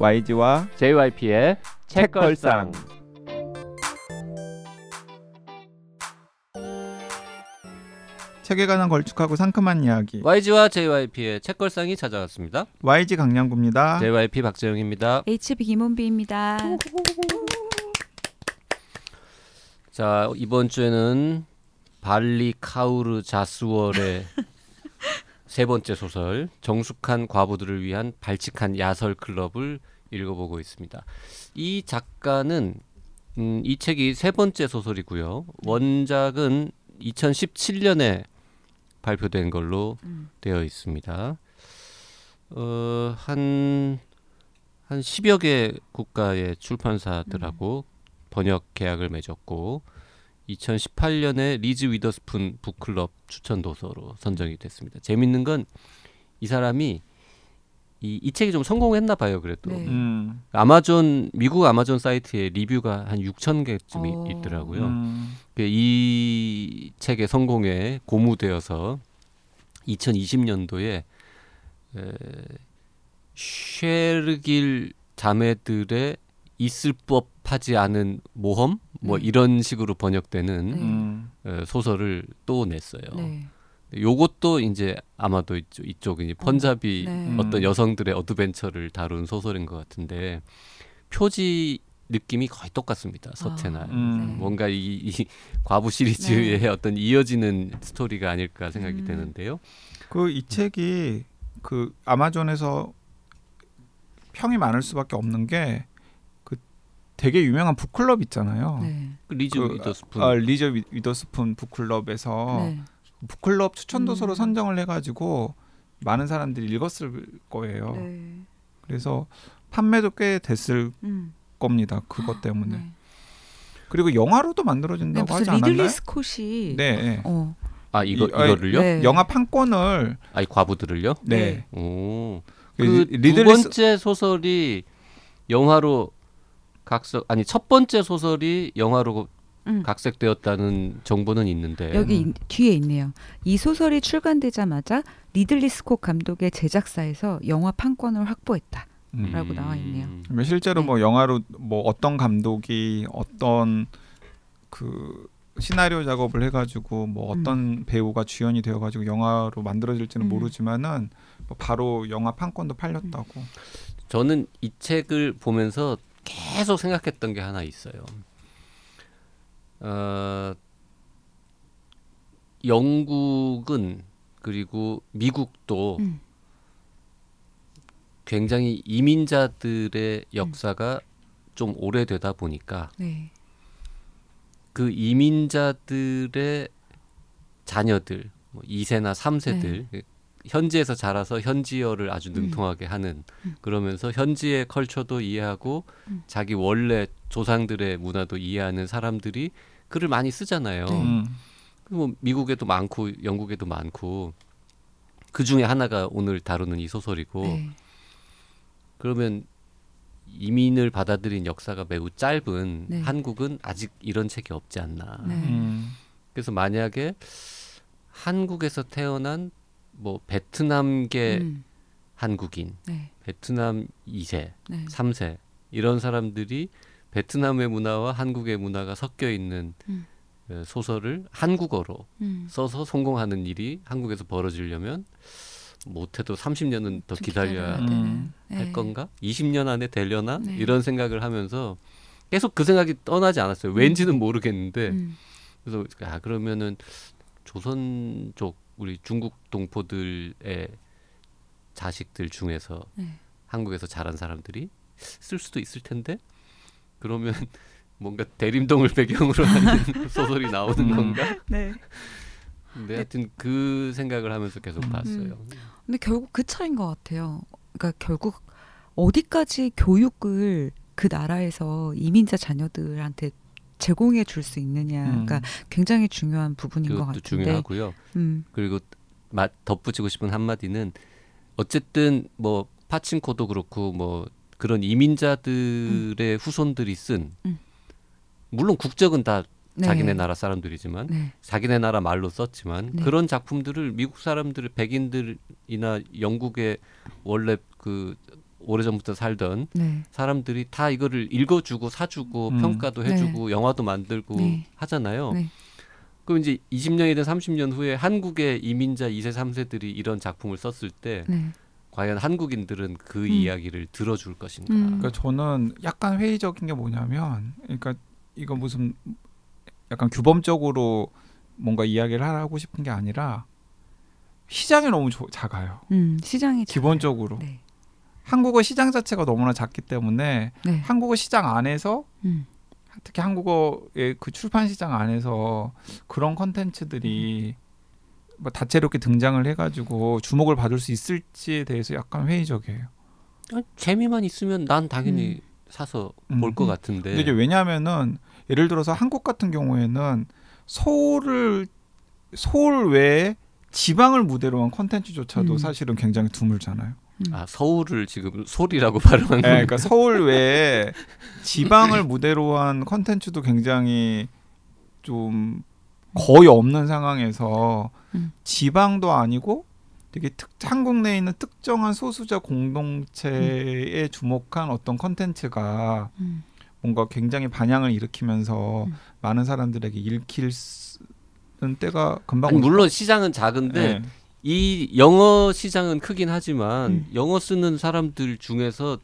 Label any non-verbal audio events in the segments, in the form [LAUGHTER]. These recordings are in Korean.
YG와 JYP의 책걸상. 책에 관한 걸쭉하고 상큼한 이야기 YG와 JYP의 책걸상이 찾아왔습니다. YG 강량구입니다. JYP 박재영입니다. HB 김원비입니다. 자 이번 주에는 발리 카우르 자스월의 [LAUGHS] 세 번째 소설 정숙한 과부들을 위한 발칙한 야설 클럽을 읽어보고 있습니다. 이 작가는 음, 이 책이 세 번째 소설이고요. 원작은 2017년에 발표된 걸로 음. 되어 있습니다. 어, 한, 한 10여 개 국가의 출판사들하고 번역 계약을 맺었고 2018년에 리즈 위더스푼 북클럽 추천 도서로 선정이 됐습니다. 재밌는 건 이 사람이 이, 이 책이 좀 성공했나 봐요. 그래도 네. 음, 아마존 미국 아마존 사이트에 리뷰가 한 6천 개쯤이 어. 있더라고요. 음, 그이 책의 성공에 고무되어서 2020년도에 에, 쉐르길 자매들의 있을 법하지 않은 모험 뭐 네. 이런 식으로 번역되는 네. 음, 어, 소설을 또 냈어요. 네. 요것도 이제 아마도 이쪽, 이쪽 이제 펀자비 네. 어떤 음. 여성들의 어드벤처를 다룬 소설인 것 같은데 표지 느낌이 거의 똑같습니다. 서체나 아, 음. 네. 뭔가 이, 이 과부 시리즈의 네. 어떤 이어지는 스토리가 아닐까 생각이 음. 되는데요. 그 이 책이 그 아마존에서 평이 많을 수밖에 없는 게 그 되게 유명한 북클럽 있잖아요. 네. 그 리즈 그, 위더스푼 아, 리저 위- 위더스푼 북클럽에서 네. 북클럽 추천 도서로 음. 선정을 해가지고 많은 사람들이 읽었을 거예요. 네. 그래서 판매도 꽤 됐을 음. 겁니다. 그것 때문에. 네. 그리고 영화로도 네, 만들어진다고 무슨 하지 않았나요? 리들리 스콧이 네, 네. 어. 아 이거 이- 아, 이거를요? 네. 영화 판권을 아이 과부들을요? 네. 오. 그그두 리들리 스- 번째 소설이 영화로 각색 아니 첫 번째 소설이 영화로 음. 각색되었다는 정보는 있는데 여기 음. 이- 뒤에 있네요. 이 소설이 출간되자마자 리들리 스콧 감독의 제작사에서 영화 판권을 확보했다. 음. 라고 나와 있네요. 그러니까 실제로 네. 뭐 영화로 뭐 어떤 감독이 어떤 그 시나리오 작업을 해가지고 뭐 음. 어떤 배우가 주연이 되어가지고 영화로 만들어질지는 음. 모르지만은 뭐 바로 영화 판권도 팔렸다고. 저는 이 책을 보면서 계속 생각했던 게 하나 있어요. 어, 영국은 그리고 미국도 음. 굉장히 이민자들의 역사가 좀 오래되다 보니까 네. 그 이민자들의 자녀들 뭐 2세나 3세들 현지에서 자라서 현지어를 아주 능통하게 하는 음. 그러면서 현지의 컬처도 이해하고 음. 자기 원래 조상들의 문화도 이해하는 사람들이 글을 많이 쓰잖아요. 네. 음. 뭐 미국에도 많고 영국에도 많고 그 중에 하나가 오늘 다루는 이 소설이고 네. 그러면 이민을 받아들인 역사가 매우 짧은 네. 한국은 아직 이런 책이 없지 않나. 네. 음. 그래서 만약에 한국에서 태어난 뭐 베트남계 음. 한국인, 네. 베트남 2세, 네. 3세 이런 사람들이 베트남의 문화와 한국의 문화가 섞여 있는 음. 어, 소설을 한국어로 음. 써서 성공하는 일이 한국에서 벌어지려면 못해도 30년은 더좀 기다려야 음. 할 네. 건가? 20년 안에 되려나? 네. 이런 생각을 하면서 계속 그 생각이 떠나지 않았어요. 왠지는 모르겠는데 음. 그래서 아 그러면은 조선 족 우리 중국 동포들의 자식들 중에서 네. 한국에서 자란 사람들이 쓸 수도 있을 텐데 그러면 [LAUGHS] 뭔가 대림동을 배경으로 하는 [LAUGHS] 소설이 나오는 음. 건가? 네. 근데 하여튼 그 생각을 하면서 계속 음. 봤어요. 근데 결국 그 차인 것 같아요. 그러니까 결국 어디까지 교육을 그 나라에서 이민자 자녀들한테 제공해 줄 수 있느냐가 음. 굉장히 중요한 부분인 것 같은데. 중요하고요. 음, 그리고 마, 덧붙이고 싶은 한마디는 어쨌든 뭐 파친코도 그렇고 뭐 그런 이민자들의 후손들이 쓴 음. 물론 국적은 다 네. 자기네 나라 사람들이지만 네. 자기네 나라 말로 썼지만 네. 그런 작품들을 미국 사람들 백인들이나 영국의 원래 그 오래전부터 살던 네. 사람들이 다 이거를 읽어주고 사주고 음. 평가도 해주고 영화도 만들고 네. 하잖아요. 네. 그럼 이제 20년이든 30년 후에 한국의 이민자 2세 3세들이 이런 작품을 썼을 때 네. 과연 한국인들은 그 음. 이야기를 들어줄 것인가? 음. 그러니까 저는 약간 회의적인 게 뭐냐면, 그러니까 이거 무슨 약간 규범적으로 뭔가 이야기를 하고 싶은 게 아니라 시장이 너무 조- 작아요. 음, 시장이 기본적으로 작아요. 네. 한국어 시장 자체가 너무나 작기 때문에 네. 한국어 시장 안에서 음. 특히 한국어의 그 출판 시장 안에서 그런 컨텐츠들이 뭐 다채롭게 등장을 해가지고 주목을 받을 수 있을지에 대해서 약간 회의적이에요. 아니, 재미만 있으면 난 당연히 음. 사서 음. 볼것 음. 같은데. 근데 이게 왜냐하면은 예를 들어서 한국 같은 경우에는 서울을 서울 외에 지방을 무대로 한 컨텐츠조차도 음. 사실은 굉장히 드물잖아요. 아 서울을 지금 소리라고 [LAUGHS] 발음한 네, 거. 그러니까 서울 외에 지방을 무대로 한 컨텐츠도 굉장히 좀 거의 없는 상황에서 음. 지방도 아니고 되게 특, 한국 내에 있는 특정한 소수자 공동체에 주목한 어떤 컨텐츠가 음. 뭔가 굉장히 반향을 일으키면서 음. 많은 사람들에게 읽힐 는 때가 금방 아니, 올 물론 시장은 작은데 네. 이 영어 시장은 크긴 하지만 음. 영어 쓰는 사람들 중에서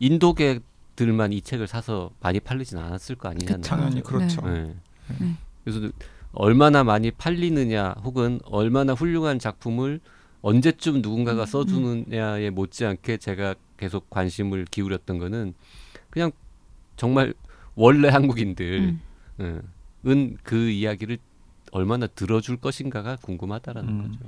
인도계들만 이 책을 사서 많이 팔리진 않았을 거 아니냐는. 당연히 그렇죠. 네. 네. 그래서 얼마나 많이 팔리느냐 혹은 얼마나 훌륭한 작품을 언제쯤 누군가가 음, 써주느냐에 못지않게 제가 계속 관심을 기울였던 거는 그냥 정말 원래 한국인들 음. 은그 이야기를 얼마나 들어줄 것인가가 궁금하다라는 음. 거죠.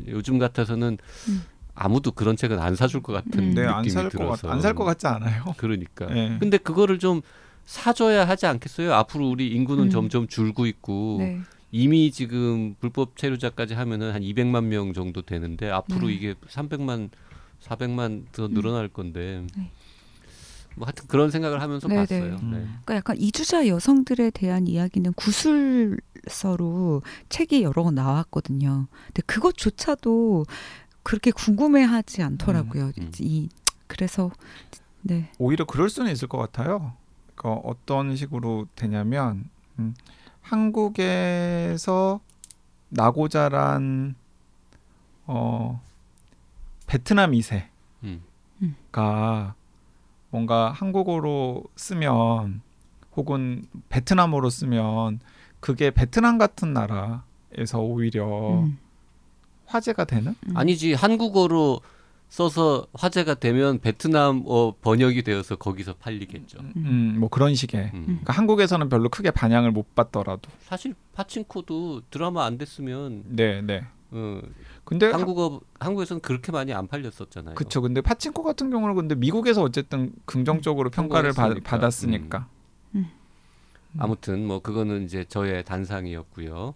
음. 요즘 같아서는 음. 아무도 그런 책은 안 사줄 것 같은 음. 네, 느낌이 안살것 들어서 같, 안살 것 같지 않아요. 그러니까. 네. 근데 그거를 좀 사줘야 하지 않겠어요? 앞으로 우리 인구는 음. 점점 줄고 있고 네. 이미 지금 불법 체류자까지 하면은 한 200만 명 정도 되는데 앞으로 네. 이게 300만, 400만 더 늘어날 건데 네. 뭐 하여튼 그런 생각을 하면서 네, 봤어요. 네. 네. 그러니까 약간 이주자 여성들에 대한 이야기는 구술 서로 책이 여러 권 나왔거든요. 근데 그것조차도 그렇게 궁금해하지 않더라고요. 음. 이 그래서 네. 오히려 그럴 수는 있을 것 같아요. 그러니까 어떤 식으로 되냐면 음, 한국에서 나고 자란 어, 베트남 2세가 음. 뭔가 한국어로 쓰면 혹은 베트남어로 쓰면 그게 베트남 같은 나라에서 오히려 음. 화제가 되는 음. 아니지 한국어로 써서 화제가 되면 베트남어 번역이 되어서 거기서 팔리겠죠. 음, 뭐 그런 식의 음. 그러니까 한국에서는 별로 크게 반향을 못 받더라도 사실 파친코도 드라마 안 됐으면 네, 네. 어, 근데 한국어 한국에서는 그렇게 많이 안 팔렸었잖아요. 그쵸. 근데 파친코 같은 경우는 근데 미국에서 어쨌든 긍정적으로 평가를 받. 받았으니까. 아무튼 뭐 그거는 이제 저의 단상이었고요.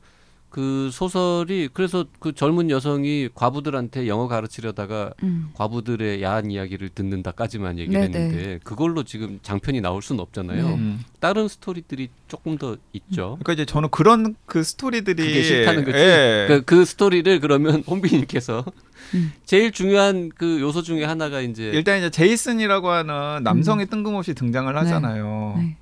그 소설이 그래서 그 젊은 여성이 과부들한테 영어 가르치려다가 음. 과부들의 야한 이야기를 듣는다까지만 얘기를 네네. 했는데 그걸로 지금 장편이 나올 수는 없잖아요. 네. 음. 다른 스토리들이 조금 더 있죠. 그러니까 이제 저는 그런 그 스토리들이 그게 싫다는 거지. 예. 그, 그 스토리를 그러면 [LAUGHS] 홍비님께서 음. 제일 중요한 그 요소 중에 하나가 이제 일단 이제 제이슨이라고 하는 남성이 뜬금없이 등장을 하잖아요. 네.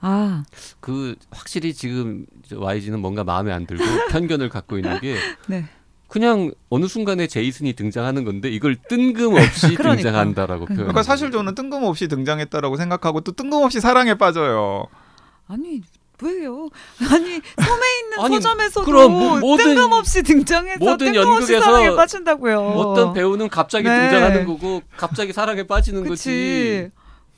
아, 그 확실히 지금 저 YG는 뭔가 마음에 안 들고 [LAUGHS] 편견을 갖고 있는 게 네. 그냥 어느 순간에 제이슨이 등장하는 건데 이걸 뜬금없이 [LAUGHS] 그러니까. 등장한다라고 표현. 그러니까 사실 저는 뜬금없이 등장했다라고 생각하고 또 뜬금없이 사랑에 빠져요. 아니 왜요? 아니 섬에 있는 아니, 서점에서도 그럼 모- 모든- 뜬금없이 등장해서 모든 뜬금없이 연극에서 사랑에 빠진다고요. 어떤 배우는 갑자기 네. 등장하는 거고 갑자기 사랑에 빠지는 거지.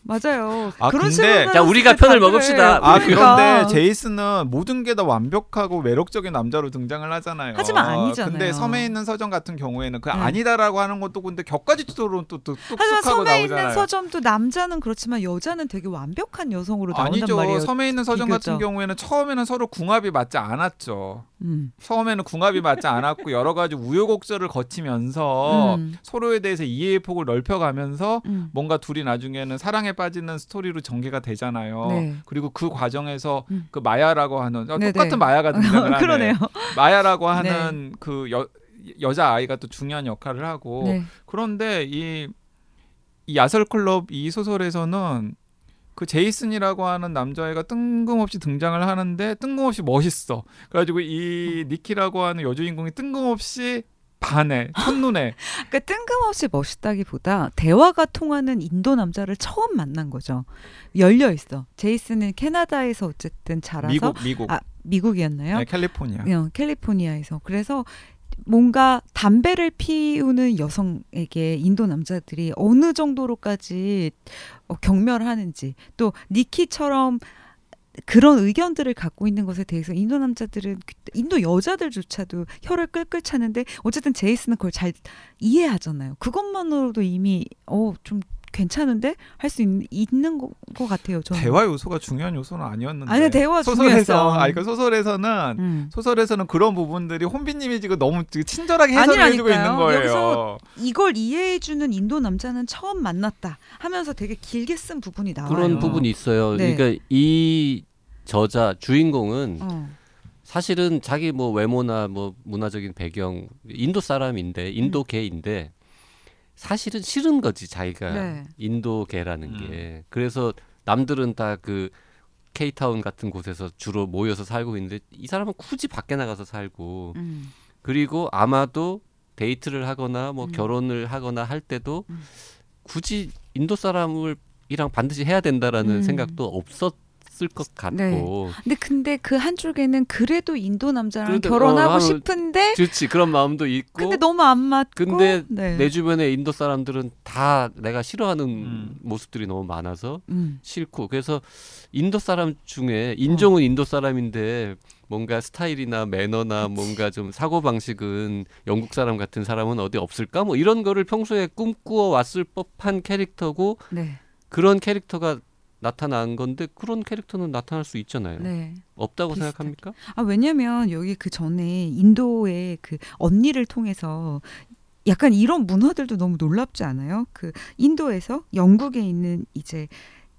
맞아요. 아, 그런 근데- 자, 우리가 편을 먹읍시다. 아 그러니까. 그런데 제이슨은 모든 게 다 완벽하고 매력적인 남자로 등장을 하잖아요. 하지만 아니잖아요. 근데 섬에 있는 서점 같은 경우에는 그 네. 아니다라고 하는 것도 근데 격가지토로 또또 하지만 뚝뚝하고 섬에 나오잖아요. 있는 서점도 남자는 그렇지만 여자는 되게 완벽한 여성으로 나온단 아니죠. 말이에요. 섬에 있는 서점 같은 비교적. 경우에는 처음에는 서로 궁합이 맞지 않았죠. 음. 처음에는 궁합이 맞지 않았고 여러 가지 우여곡절을 거치면서 음. 서로에 대해서 이해의 폭을 넓혀가면서 음. 뭔가 둘이 나중에는 사랑 에 빠지는 스토리로 전개가 되잖아요. 네. 그리고 그 과정에서 음. 그 마야라고 하는 어, 네네. 똑같은 마야가 [LAUGHS] 등장을 하네. 마야라고 하는 그 여, 여자 아이가 또 중요한 역할을 하고 네. 그런데 이 이 야설 클럽 이 소설에서는 그 제이슨이라고 하는 남자애가 뜬금없이 등장을 하는데 뜬금없이 멋있어. 그래가지고 이 니키라고 하는 여주인공이 뜬금없이 반해 첫눈에 [LAUGHS] 그러니까 뜬금없이 멋있다기보다 대화가 통하는 인도 남자를 처음 만난 거죠. 열려 있어. 제이슨은 캐나다에서 어쨌든 자라서 미국 미국 아 미국이었나요? 네, 캘리포니아. 어, 캘리포니아에서 그래서 뭔가 담배를 피우는 여성에게 인도 남자들이 어느 정도로까지 어, 경멸하는지 또 니키처럼 그런 의견들을 갖고 있는 것에 대해서 인도 남자들은 그- 인도 여자들조차도 혀를 끌끌 차는데 어쨌든 제이슨은 그걸 잘 이해하잖아요. 그것만으로도 이미 어 좀 괜찮은데 할 수 있는 거, 것 같아요. 저는. 대화 요소가 중요한 요소는 아니었는데. 아니, 대화 소설에서 중요했어. 아니 그 소설에서는 음. 소설에서는 그런 부분들이 혼비님이 지금 너무 친절하게 해석을 해주고 아니라니까요. 있는 거예요. 여기서 이걸 이해해주는 인도 남자는 처음 만났다 하면서 되게 길게 쓴 부분이 나와요. 그런 부분이 있어요. 네. 그러니까 이 저자 주인공은 어. 사실은 자기 뭐 외모나 뭐 문화적인 배경 인도 사람인데 인도 개인데 사실은 싫은 거지 자기가 네. 인도 개라는 음. 게 그래서 남들은 다그 케이타운 같은 곳에서 주로 모여서 살고 있는데 이 사람은 굳이 밖에 나가서 살고 음. 그리고 아마도 데이트를 하거나 뭐 음. 결혼을 하거나 할 때도 음. 굳이 인도 사람을 이랑 반드시 해야 된다라는 음. 생각도 없었 을 것 같고 네. 근데 근데 그 한쪽에는 그래도 인도 남자랑 그래도, 결혼하고 어, 싶은데 그렇지 그런 마음도 있고 근데 너무 안 맞고 근데 네. 내 주변에 인도 사람들은 다 내가 싫어하는 음. 모습들이 너무 많아서 음. 싫고 그래서 인도 사람 중에 인종은 어. 인도 사람인데 뭔가 스타일이나 매너나 뭔가 좀 사고 방식은 영국 사람 같은 사람은 어디 없을까 뭐 이런 거를 평소에 꿈꾸어 왔을 법한 캐릭터고 네. 그런 캐릭터가 나타난 건데 그런 캐릭터는 나타날 수 있잖아요. 네. 없다고 비슷하게. 생각합니까? 아 왜냐면 여기 그 전에 인도의 그 언니를 통해서 약간 이런 문화들도 너무 놀랍지 않아요? 그 인도에서 영국에 있는 이제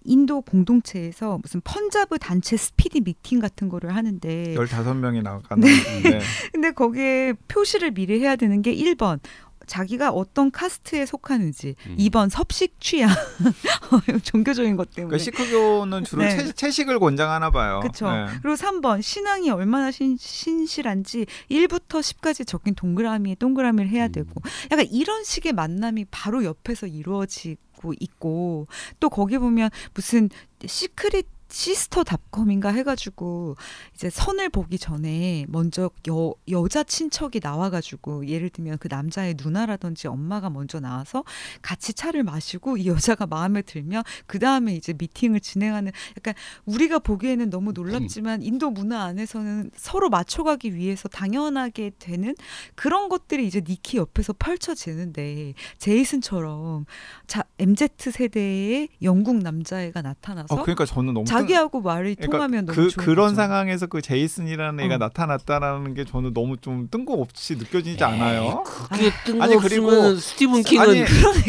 인도 공동체에서 무슨 펀자브 단체 스피드 미팅 같은 거를 하는데 15명이 나가는 네. [LAUGHS] 근데 거기에 표시를 미리 해야 되는 게 1번 자기가 어떤 카스트에 속하는지 음. 2번 섭식 취향 [LAUGHS] 종교적인 것 때문에 그러니까 시크교는 주로 네. 채, 식을 권장하나 봐요. 그쵸. 네. 그리고 3번 신앙이 얼마나 신, 신실한지 1부터 10까지 적힌 동그라미에 동그라미를 해야 음. 되고 약간 이런 식의 만남이 바로 옆에서 이루어지고 있고 또 거기 보면 무슨 시크릿 시스터 닷컴인가 해가지고 이제 선을 보기 전에 먼저 여, 여자 친척이 나와가지고 예를 들면 그 남자의 누나라든지 엄마가 먼저 나와서 같이 차를 마시고 이 여자가 마음에 들면 그 다음에 이제 미팅을 진행하는 약간 우리가 보기에는 너무 놀랍지만 인도 문화 안에서는 서로 맞춰가기 위해서 당연하게 되는 그런 것들이 이제 니키 옆에서 펼쳐지는데 제이슨처럼 자 MZ 세대의 영국 남자애가 나타나서 어, 그러니까 저는 너무 자기하고 말이 그러니까 통하면 너무 그 좋은 그런 거죠. 상황에서 그 제이슨이라는 애가 어. 나타났다라는 게 저는 너무 좀 뜬금없이 느껴지지 않아요? 그게 아니, 뜬금없으면 그리고 스티븐 킹은 아니,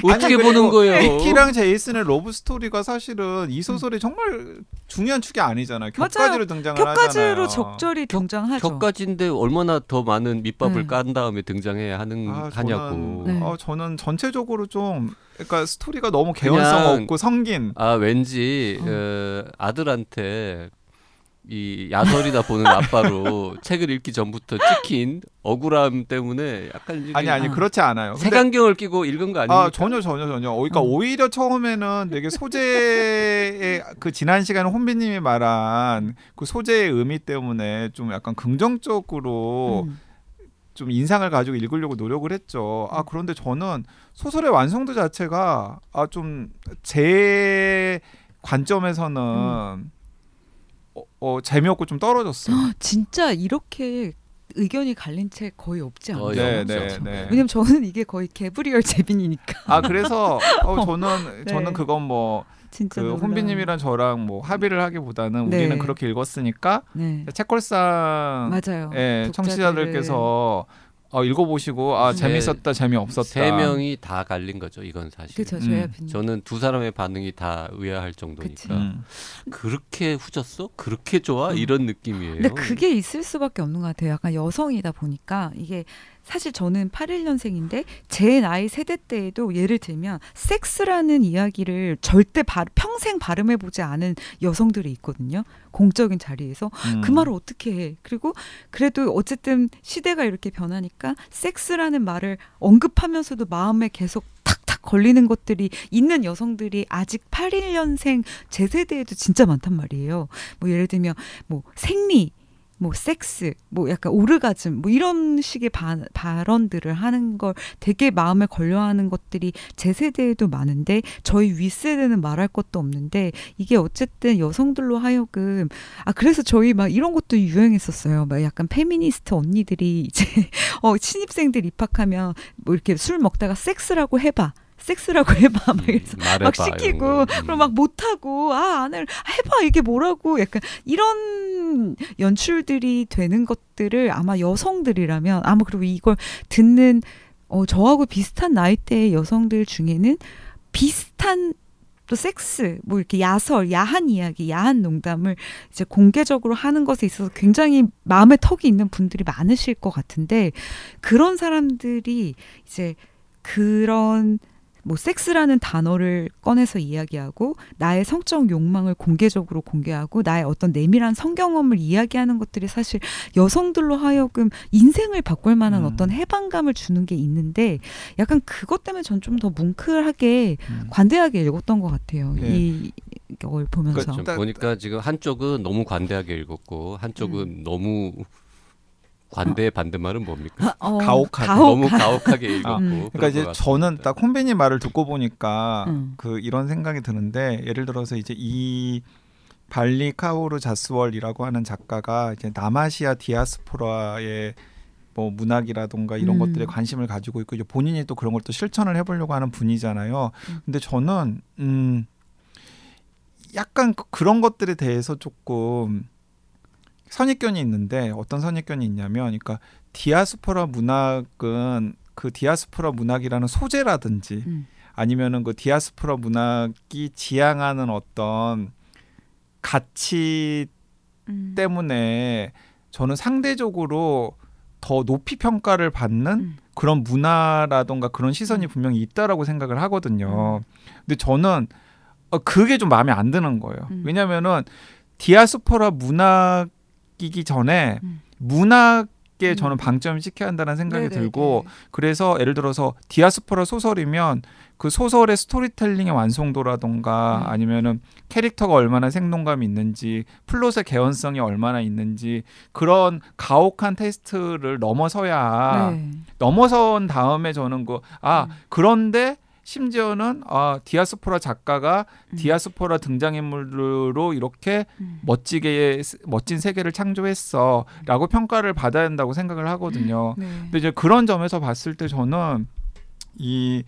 어떻게 아니, 보는 거예요? 니키랑 제이슨의 러브 스토리가 사실은 이 소설의 정말 중요한 축이 아니잖아요. 곁가지로 등장을 곁가지로 하잖아요. 적절히 등장하죠. 격가지인데 얼마나 더 많은 밑밥을 네. 깐 다음에 등장해야 하는 아, 하냐고. 저는, 네. 어, 저는 전체적으로 좀 그러니까 스토리가 너무 개연성 없고 성긴 아 왠지 어. 어, 아들한테 이 야설이나 보는 아빠로 [LAUGHS] 책을 읽기 전부터 찍힌 억울함 때문에 약간 아니 아니 아. 그렇지 않아요. 색안경을 끼고 읽은 거 아닙니까? 아 전혀 전혀 전혀. 어, 그러니까 어. 오히려 처음에는 되게 소재의 [LAUGHS] 그 지난 시간에 혼비님이 말한 그 소재의 의미 때문에 좀 약간 긍정적으로 음. 좀 인상을 가지고 읽으려고 노력을 했죠. 아 그런데 저는 소설의 완성도 자체가 아 좀 제 관점에서는 음. 어, 어, 재미없고 좀 떨어졌어요. 진짜 이렇게 의견이 갈린 책 거의 없지 않아요? 거의 네. 네, 네. 왜냐면 저는 이게 거의 개브리얼 [LAUGHS] 재빈이니까 아 그래서 어, 저는 [LAUGHS] 네. 저는 그건 뭐 진짜 그 혼비님이랑 저랑 뭐 합의를 하기보다는 네. 우리는 그렇게 읽었으니까 네 책걸상 맞아요. 예, 청취자들께서 어, 읽어보시고 아 네. 재밌었다 재미없었다 세 명이 다 갈린 거죠. 이건 사실. 그렇죠. 음. 저는 두 사람의 반응이 다 의아할 정도니까. 음. 그렇게 후졌어? 그렇게 좋아? 음. 이런 느낌이에요. 근데 그게 있을 수밖에 없는 것 같아요. 약간 여성이다 보니까 이게 사실 저는 81년생인데 제 나이 세대 때에도 예를 들면 섹스라는 이야기를 절대 바, 평생 발음해 보지 않은 여성들이 있거든요. 공적인 자리에서 음. 그 말을 어떻게 해? 그리고 그래도 어쨌든 시대가 이렇게 변하니까 섹스라는 말을 언급하면서도 마음에 계속 탁탁 걸리는 것들이 있는 여성들이 아직 81년생 제 세대에도 진짜 많단 말이에요. 뭐 예를 들면 뭐 생리 뭐 섹스, 뭐 약간 오르가즘, 뭐 이런 식의 바, 발언들을 하는 걸 되게 마음에 걸려하는 것들이 제 세대에도 많은데 저희 윗 세대는 말할 것도 없는데 이게 어쨌든 여성들로 하여금 아 그래서 저희 막 이런 것도 유행했었어요. 막 약간 페미니스트 언니들이 이제 [LAUGHS] 어 신입생들 입학하면 뭐 이렇게 술 먹다가 섹스라고 해봐. 섹스라고 [LAUGHS] 해봐 막 이래서 말해봐, 막 시키고. 음. 그럼 막 못하고 아 안을 해봐 이게 뭐라고 약간 이런 연출들이 되는 것들을 아마 여성들이라면 아마 그리고 이걸 듣는 어 저하고 비슷한 나이대의 여성들 중에는 비슷한 또 섹스 뭐 이렇게 야설 야한 이야기 야한 농담을 이제 공개적으로 하는 것에 있어서 굉장히 마음의 턱이 있는 분들이 많으실 것 같은데 그런 사람들이 이제 그런 뭐 섹스라는 단어를 꺼내서 이야기하고 나의 성적 욕망을 공개적으로 공개하고 나의 어떤 내밀한 성경험을 이야기하는 것들이 사실 여성들로 하여금 인생을 바꿀 만한 음. 어떤 해방감을 주는 게 있는데 약간 그것 때문에 전 좀 더 뭉클하게 음. 관대하게 읽었던 것 같아요. 네. 이 이걸 보면서. 그러니까 보니까 지금 한쪽은 너무 관대하게 읽었고 한쪽은 음. 너무 관대의 반대말은 뭡니까? 어, 가혹하게. 가혹. 너무 가혹하게 [LAUGHS] 읽었고. 음. 그런 그러니까 이제 것 저는. 딱 홈베님 말을 듣고 보니까 음. 그 이런 생각이 드는데 예를 들어서 이제 이 발리 카오르 자스월이라고 하는 작가가 이제 남아시아 디아스포라의 뭐 문학이라던가 이런 음. 것들에 관심을 가지고 있고 이제 본인이 또 그런 걸 또 실천을 해보려고 하는 분이잖아요. 음. 근데 저는 음 약간 그- 그런 것들에 대해서 조금 선입견이 있는데 어떤 선입견이 있냐면, 그러니까 디아스포라 문학은 그 디아스포라 문학이라는 소재라든지 음. 아니면은 그 디아스포라 문학이 지향하는 어떤 가치 음. 때문에 저는 상대적으로 더 높이 평가를 받는 음. 그런 문화라던가 그런 시선이 음. 분명히 있다라고 생각을 하거든요. 근데 저는 어, 그게 좀 마음에 안 드는 거예요. 음. 왜냐면은 디아스포라 문학 이기 전에 음. 문학에 음. 저는 방점을 찍혀야 한다는 생각이 네네네. 들고 그래서 예를 들어서 디아스포라 소설이면 그 소설의 스토리텔링의 완성도라던가 음. 아니면은 캐릭터가 얼마나 생동감이 있는지 플롯의 개연성이 얼마나 있는지 그런 가혹한 테스트를 넘어서야 네. 넘어선 다음에 저는 그아 음. 그런데 심지어는 아 디아스포라 작가가 음. 디아스포라 등장인물로 이렇게 음. 멋지게 멋진 세계를 창조했어라고 평가를 받아야 한다고 생각을 하거든요. 네. 근데 이제 그런 점에서 봤을 때 저는 이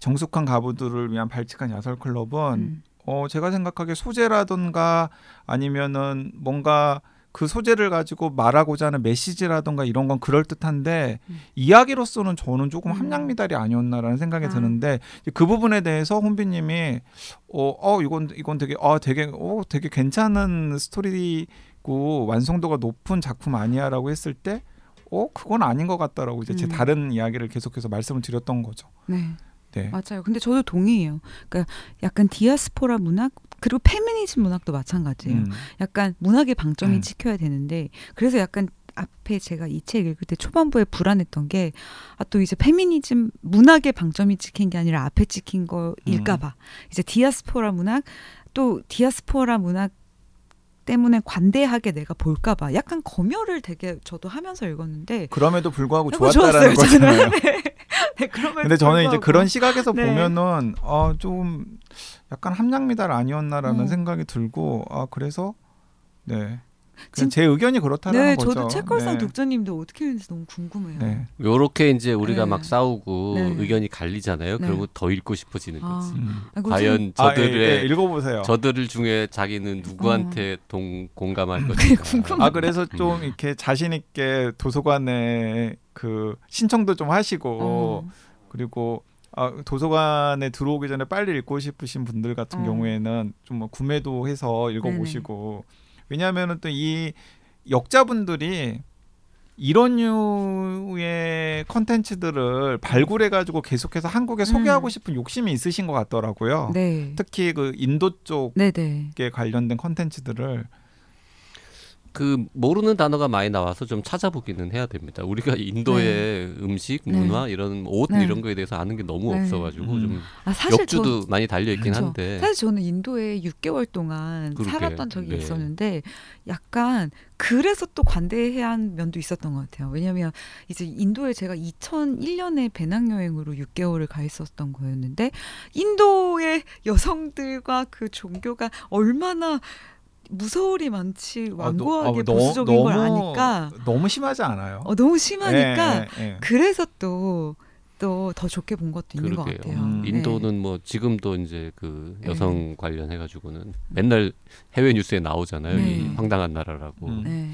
정숙한 가부들을 위한 발칙한 야설 클럽은 음. 어 제가 생각하기에 소재라든가 아니면은 뭔가 그 소재를 가지고 말하고자 하는 메시지라든가 이런 건 그럴 듯한데 음. 이야기로서는 저는 조금 음. 함량 미달이 아니었나라는 생각이 아. 드는데 그 부분에 대해서 혼비님이 어, 어 이건 이건 되게 어 되게 어 되게 괜찮은 스토리고 완성도가 높은 작품 아니야라고 했을 때 어 그건 아닌 것 같다라고 이제 제 음. 다른 이야기를 계속해서 말씀을 드렸던 거죠. 네. 네. 맞아요. 근데 저도 동의해요. 그러니까 약간 디아스포라 문학 그리고 페미니즘 문학도 마찬가지예요. 음. 약간 문학의 방점이 음. 찍혀야 되는데 그래서 약간 앞에 제가 이 책 읽을 때 초반부에 불안했던 게 아 또 이제 페미니즘 문학의 방점이 찍힌 게 아니라 앞에 찍힌 거일까봐 이제 디아스포라 문학 또 디아스포라 문학 때문에 관대하게 내가 볼까 봐 약간 검열을 되게 저도 하면서 읽었는데 그럼에도 불구하고 아이고, 좋았다라는 거잖아요. [LAUGHS] 네, 그러면 근데 저는 이제 불구하고 그런 시각에서 네. 보면은 어, 좀 약간 함량미달 아니었나라는 어. 생각이 들고 아 그래서 네 제 의견이 그렇다는 네, 거죠. 저도 책걸상 네. 독자님도 어떻게 했는지 너무 궁금해요. 네. 요렇게 이제 우리가 네. 막 싸우고 네. 의견이 갈리잖아요. 네. 그러면 더 읽고 싶어지는 아. 거지. 음. 아이고, 과연 아, 예, 저들의 예, 읽어보세요. 저들을 중에 자기는 누구한테 동 공감할 [LAUGHS] 것인가. 네, 궁금해. 아 그래서 좀 음. 이렇게 자신 있게 도서관에 그 신청도 좀 하시고 어. 그리고 아, 도서관에 들어오기 전에 빨리 읽고 싶으신 분들 같은 어. 경우에는 좀 뭐 구매도 해서 읽어보시고 왜냐하면은 또이 역자분들이 이런 류의 컨텐츠들을 발굴해가지고 계속해서 한국에 소개하고 싶은 욕심이 있으신 것 같더라고요. 네. 특히 그 인도 쪽에 네네. 관련된 컨텐츠들을 그 모르는 단어가 많이 나와서 좀 찾아보기는 해야 됩니다. 우리가 인도의 음식, 네. 문화 이런 옷 네. 이런 거에 대해서 아는 게 너무 네. 없어가지고 음. 좀아 사실 역주도 많이 달려 있긴 그쵸. 한데 사실 저는 인도에 6개월 동안 그러게. 살았던 적이 네. 있었는데 약간 그래서 또 관대해야 한 면도 있었던 것 같아요. 왜냐하면 이제 인도에 제가 2001년에 배낭여행으로 6개월을 가 있었던 거였는데 인도의 여성들과 그 종교가 얼마나 무서울이 많지 완고하게 아, 너- 보수적인 걸 너무- 아니까 너무 심하지 않아요? 어, 너무 심하니까 예, 예, 예. 그래서 또 또 더 좋게 본 것도 있는 것 그러게요. 같아요. 음. 네. 인도는 뭐 지금도 이제 그 네. 여성 관련해 가지고는 맨날 해외 뉴스에 나오잖아요. 네. 이 황당한 나라라고. 음. 네.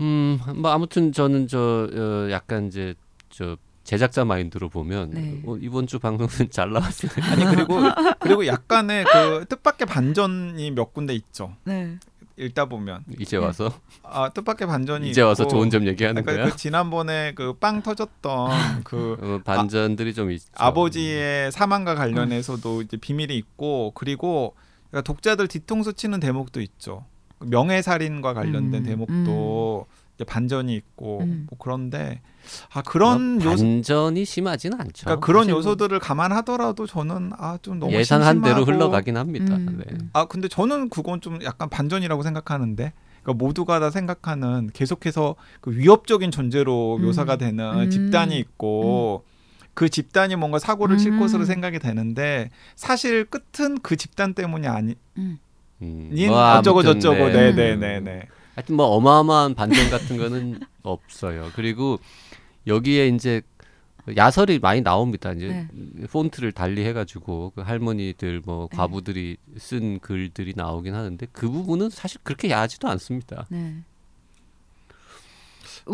음, 뭐 아무튼 저는 저 어, 약간 이제 저 제작자 마인드로 보면 네. 어, 이번 주 방송은 [LAUGHS] 잘 나왔어요. [LAUGHS] 아니 그리고 그리고 약간의 그 뜻밖의 반전이 몇 군데 있죠. 네. 읽다 보면 이제 네. 와서 아 뜻밖의 반전이 이제 와서 있고, 좋은 점 얘기하는 그러니까 거야. 그 지난번에 그 빵 터졌던 [LAUGHS] 그 어, 반전들이 좀 있죠. 아버지의 사망과 관련해서도 이제 비밀이 있고 그리고 그러니까 독자들 뒤통수 치는 대목도 있죠. 그 명예살인과 관련된 음, 대목도 이제 반전이 있고 음. 뭐 그런데 아 그런 뭐 요소 반전이 심하지는 않죠. 그러니까 그런 뭐 요소들을 감안하더라도 저는 아 좀 너무 예상한 대로 심심하고 흘러가긴 합니다. 음. 네. 아 근데 저는 그건 좀 약간 반전이라고 생각하는데 그러니까 모두가 다 생각하는 계속해서 그 위협적인 존재로 음. 묘사가 되는 음. 집단이 있고 그 집단이 뭔가 사고를 칠 음. 것으로 생각이 되는데 사실 끝은 그 집단 때문이 아닌 음, 뭐뭐 어쩌고 저쩌고 네. 네네네네 하여튼 뭐 어마어마한 반전 같은 거는 [LAUGHS] 없어요. 그리고 여기에 이제 야설이 많이 나옵니다. 이제 폰트를 달리 해가지고 그 할머니들 뭐 네. 과부들이 쓴 글들이 나오긴 하는데 그 부분은 사실 그렇게 야하지도 않습니다. 네.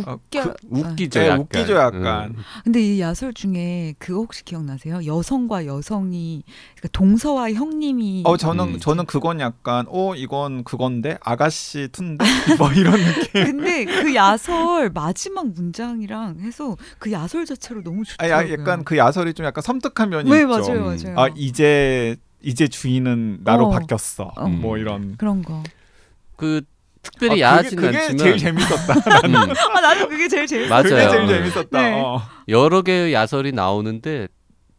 아, 웃겨. 그- 웃기죠, 네, 약간. 웃기죠, 약간. 음. 근데 이 야설 중에 그거 혹시 기억나세요? 여성과 여성이 그러니까 동서와 형님이 어 저는 음. 저는 그건 약간 어 이건 그건데 아가씨 툰데 [LAUGHS] 뭐 이런 느낌 근데 그 야설 마지막 문장이랑 해서 그 야설 자체로 너무 아 좋더라고요. 약간 그 야설이 좀 약간 섬뜩한 면이 네 있죠 맞아요 음. 맞아요. 아 이제 이제 주인은 나로 어. 바뀌었어 어. 뭐 이런 그런 거. 그 특별히 아, 그게, 야하진 그게 않지만 제일 재밌었다 음, 아 나도 그게 제일 재밌어. 맞아요. 그게 제일 네. 재밌었다 네. 어. 여러 개의 야설이 나오는데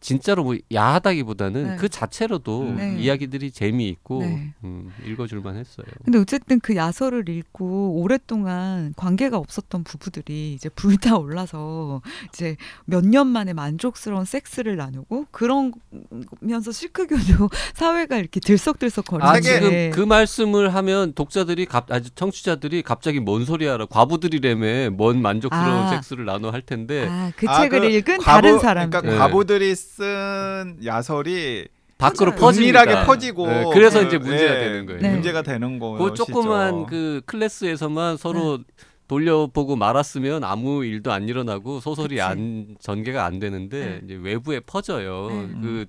진짜로 뭐 야하다기보다는 네. 그 자체로도 네. 이야기들이 재미있고 네. 음, 읽어줄만 했어요. 근데 어쨌든 그 야설을 읽고 오랫동안 관계가 없었던 부부들이 이제 불타 올라서 이제 몇 년 만에 만족스러운 섹스를 나누고 그러면서 시크교도 [LAUGHS] 사회가 이렇게 들썩들썩 아 거리는데 지금 그 말씀을 하면 독자들이 갑 아주 청취자들이 갑자기 뭔 소리야라 과부들이라며 뭔 만족스러운 아. 섹스를 나눠 할 텐데 아, 그 아, 책을 그 읽은 과부- 다른 사람. 그러니까 네. 과부들이 쓴 야설이 밖으로. 은밀하게 퍼지고 네, 그래서 그, 이제 문제가 예, 되는 거예요. 네. 문제가 되는 거죠. 그 조그만 그 클래스에서만 서로 돌려보고 말았으면 아무 일도 안 일어나고 소설이 그치. 안 전개가 안 되는데 네. 이제 외부에 퍼져요. 네. 그,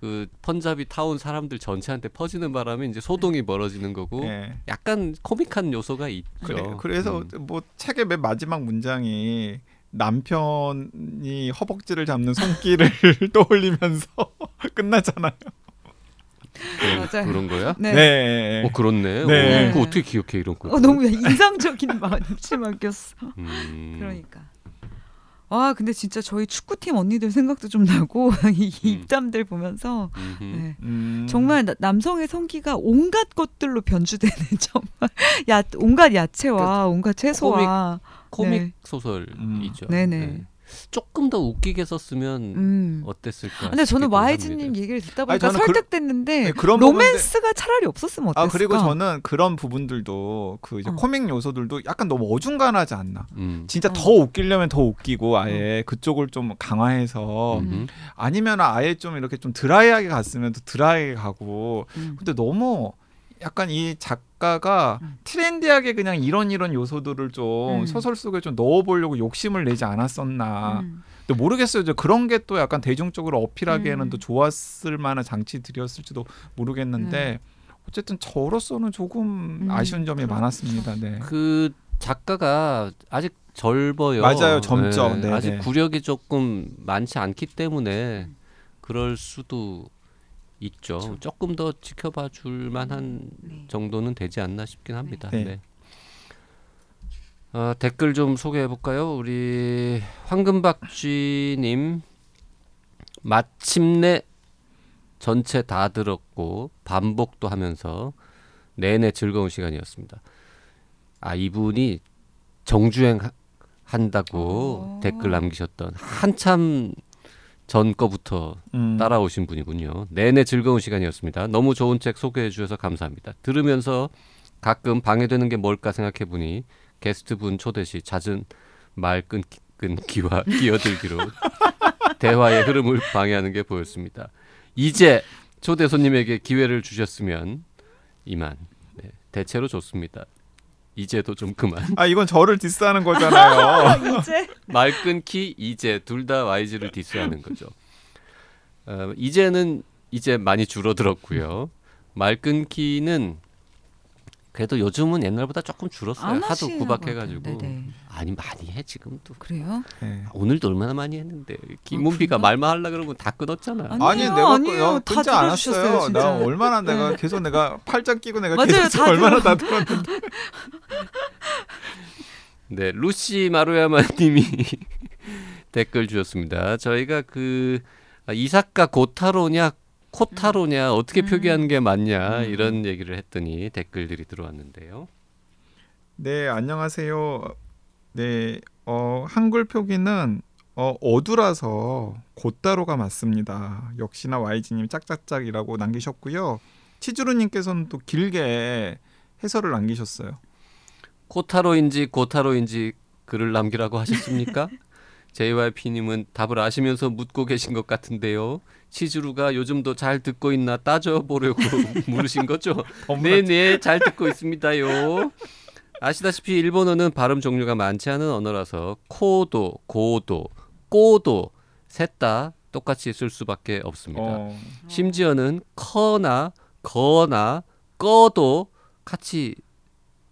그 펀잡이 타운 사람들 전체한테 퍼지는 바람에 이제 소동이 벌어지는 거고 예. 약간 코믹한 요소가 있죠. 그래, 그래서 음. 뭐 책의 맨 마지막 문장이 남편이 허벅지를 잡는 손길을 [LAUGHS] 떠올리면서 [LAUGHS] 끝나잖아요. 그런, 맞아요. 그런 거야? 네. 네. 어 그렇네. 네. 어, 그거 어떻게 기억해 이런 거? 어, 너무 인상적인 [LAUGHS] 마지막이었어. 음. 그러니까. 아 근데 진짜 저희 축구팀 언니들 생각도 좀 나고 이 음. 입담들 보면서. 네. 음. 정말 나- 남성의 성기가 온갖 것들로 변주되는 정말 야 온갖 야채와 온갖 채소와 코믹 네. 소설이죠. 네네. 네. 조금 더 웃기게 썼으면 음. 어땠을까? 근데 저는 와이즈님. 얘기를 듣다 아니, 보니까 그- 설득됐는데 네, 그런 로맨스가 차라리 없었으면 어땠을까? 아 그리고 저는 그런 부분들도 그 이제 어. 코믹 요소들도 약간 너무 어중간하지 않나. 음. 진짜 어. 더 웃기려면 더 웃기고 아예 그쪽을 좀 강화해서 음. 아니면 아예 좀 이렇게 좀 드라이하게 갔으면 또 드라이하게 가고 음. 근데 너무 약간 이 작 가가 음. 트렌디하게 그냥 이런 이런 요소들을 좀 음. 소설 속에 좀 넣어보려고 욕심을 내지 않았었나. 음. 근데 모르겠어요. 그런 게 또 약간 대중적으로 어필하기에는 음. 또 좋았을 만한 장치들이었을지도 모르겠는데 어쨌든 저로서는 조금 음, 아쉬운 점이 그렇죠. 많았습니다. 네. 그 작가가 아직 젊어요. 맞아요, 젊죠. 네, 아직 네. 구력이 조금 많지 않기 때문에 그럴 수도 있죠. 조금 더 지켜봐 줄 만한 네. 정도는 되지 않나 싶긴 합니다. 네. 네. 어, 댓글 좀 소개해 볼까요? 우리 황금박쥐님 마침내 전체 다 들었고 반복도 하면서 내내 즐거운 시간이었습니다. 아 이분이 정주행 하- 한다고 어. 댓글 남기셨던 한참 전 거부터 음. 따라오신 분이군요. 내내 즐거운 시간이었습니다. 너무 좋은 책 소개해 주셔서 감사합니다. 들으면서 가끔 방해되는 게 뭘까 생각해 보니 게스트 분 초대 시 잦은 말 끊기, 끊기와 [LAUGHS] 끼어들기로 대화의 흐름을 방해하는 게 보였습니다. 이제 초대 손님에게 기회를 주셨으면 이만 네, 대체로 좋습니다. 이제도 좀 그만. 아 이건 저를 디스하는 거잖아요. [LAUGHS] 이제 말 끊기 이제 둘 다 YG를 디스하는 거죠. 어, 이제는 이제 많이 줄어들었고요. 말 끊기는 그래도 요즘은 옛날보다 조금 줄었어요. 안 하도 구박해가지고. 네네. 아니 많이 해 지금도. 그래요? 네. 오늘도 얼마나 많이 했는데 김문비가 그래요? 말만 하려 그러면 다 끊었잖아. 아니요, 아니 내가 아니에요. 그- 다 끊지 않았어요. 나 얼마나 내가 계속 내가 팔짱 끼고 내가 맞아요, 계속 다 얼마나 다 들었는데. [LAUGHS] 네, 루시 마루야마님이 [LAUGHS] 댓글 주셨습니다. 저희가 그 아, 이사카 고타로냐 코타로냐 어떻게 음. 표기하는 게 맞냐 음. 이런 얘기를 했더니 댓글들이 들어왔는데요. 네 안녕하세요. 네 어, 한글 표기는 어, 어두라서 곧다로가 맞습니다. 역시나 YG님 짝짝짝이라고 남기셨고요. 치주루님께서는 또 길게 해설을 남기셨어요. 코타로인지 고타로인지 글을 남기라고 하셨습니까? [LAUGHS] JYP님은 답을 아시면서 묻고 계신 것 같은데요. 치즈루가 요즘도 잘 듣고 있나 따져보려고 [LAUGHS] 물으신 거죠? 네네 잘 듣고 있습니다요. 아시다시피 일본어는 발음 종류가 많지 않은 언어라서 코도, 고도, 꼬도 셋 다 똑같이 쓸 수밖에 없습니다. 어, 심지어는 커나 거나 꺼도 같이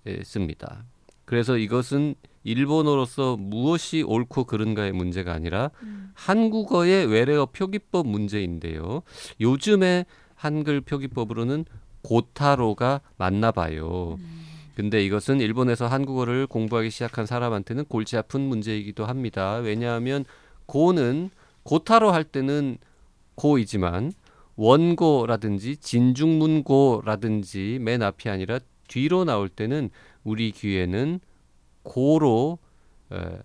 예, 씁니다. 그래서 이것은 일본어로서 무엇이 옳고 그른가의 문제가 아니라 한국어의 외래어 표기법 문제인데요. 요즘의 한글 표기법으로는 고타로가 맞나 봐요. 근데 이것은 일본에서 한국어를 공부하기 시작한 사람한테는 골치 아픈 문제이기도 합니다. 왜냐하면 고는 고타로 할 때는 고이지만 원고라든지 진중문고라든지 맨 앞이 아니라 뒤로 나올 때는 우리 귀에는 고로 에,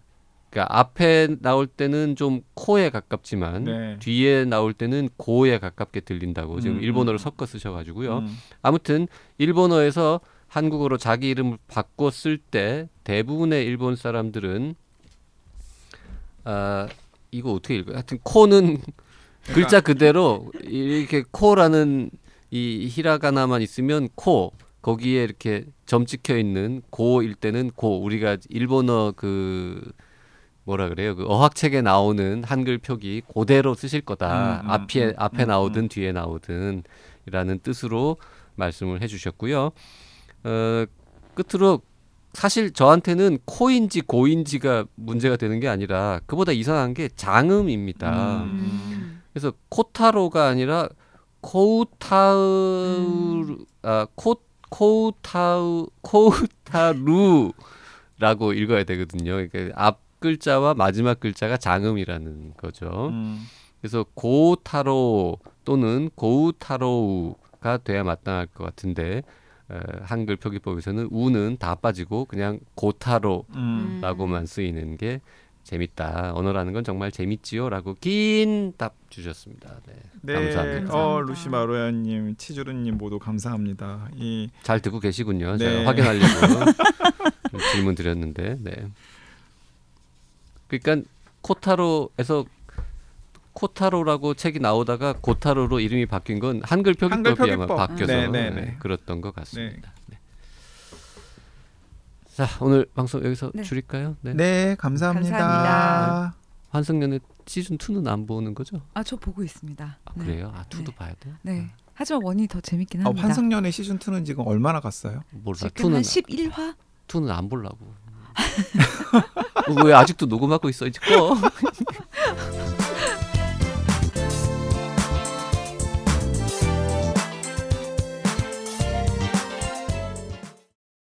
그러니까 앞에 나올 때는 좀 코에 가깝지만 네. 뒤에 나올 때는 고에 가깝게 들린다고 지금 음, 일본어를 음. 섞어 쓰셔가지고요. 음. 아무튼 일본어에서 한국어로 자기 이름을 바꿔 쓸 때 대부분의 일본 사람들은 아 이거 어떻게 읽어요? 하여튼 코는 [LAUGHS] 글자 그대로 이렇게 코라는 이 히라가나만 있으면 코 거기에 이렇게 점 찍혀 있는 고일 때는 고 우리가 일본어 그 뭐라 그래요? 그 어학책에 나오는 한글 표기 그대로 쓰실 거다. 음, 음, 앞에 음, 앞에 음, 나오든 뒤에 나오든이라는 뜻으로 말씀을 해주셨고요. 어, 끝으로 사실 저한테는 코인지 고인지가 문제가 되는 게 아니라 그보다 이상한 게 장음입니다. 음. 그래서 코타로가 아니라 코우타우 아 코, 코우타우 코우타루라고 읽어야 되거든요. 그러니까 앞 글자와 마지막 글자가 장음이라는 거죠. 음. 그래서 고타로 또는 고우타로우가 돼야 마땅할 것 같은데 어, 한글 표기법에서는 우는 다 빠지고 그냥 고타로라고만 음. 쓰이는 게 재밌다. 언어라는 건 정말 재밌지요라고 긴 답 주셨습니다. 네, 네, 감사합니다. 어 감사합니다. 루시 마루야님, 치주루님 모두 감사합니다. 이 잘 듣고 계시군요. 네. 제가 확인하려고 [LAUGHS] 좀 질문 드렸는데, 네. 그러니까 코타로에서 코타로라고 책이 나오다가 고타로로 이름이 바뀐 건 한글 한글 표기법이 아마 표기법. 바뀌어서 네, 네, 네, 네. 그랬던 것 같습니다. 네. 자 오늘 방송 여기서 네. 줄일까요? 네. 네, 감사합니다. 감사합니다. 환승연의 시즌 2는 안 보는 거죠? 아 저 보고 있습니다. 아, 네. 그래요? 아 2도 네. 봐야 돼? 네. 하지만 원이 더 재밌긴 어, 합니다. 환승연의 시즌 2는 지금 얼마나 갔어요? 몰라. 지금 한 2는 11화? 2는 안 보려고. [LAUGHS] 왜 아직도 녹음하고 있어 이제 꺼. [LAUGHS]